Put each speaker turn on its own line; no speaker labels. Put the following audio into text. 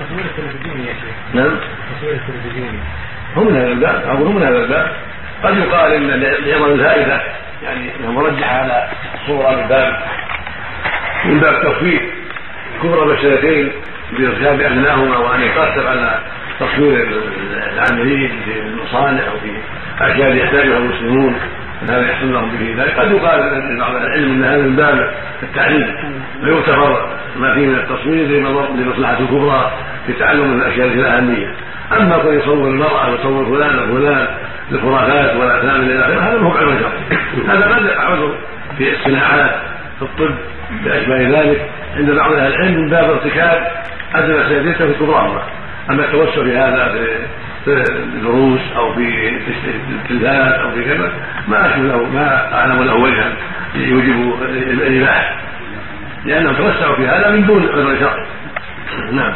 تصوير التلفزيوني يا شيخ.
نعم.
تصوير
هم من هذا الباب أو هم من هذا الباب. قد يقال إن لعظم الفائده يعني انه مرجح على صوره من باب من باب تخفيف كبرى بشرتين بإرشاد ادناهما وأن يقتصر على تصوير العاملين في المصانع أو في اشياء يحتاجها المسلمون هذا يحصل لهم به ذلك. قد يقال إن بعض العلم إن هذا من باب التعليم ويغتفر ما فيه من التصوير الكبرى في تعلم الأشياء الاهميه أما كون يصور المرأة ويصور فلان وفلان الخرافات والاثام إلى آخره هذا ما هو علم شرعي. هذا قد عذر في الصناعات في الطب بأشباه ذلك. عند بعض أهل العلم من باب ارتكاب أدنى سيدته في كبراهما أما التوسع في هذا في الدروس أو في التلفاز أو في كذا ما أشوف له ما أعلم له وجها يوجب الإباحة. لأنهم توسعوا في هذا من دون عذر شرعي نعم.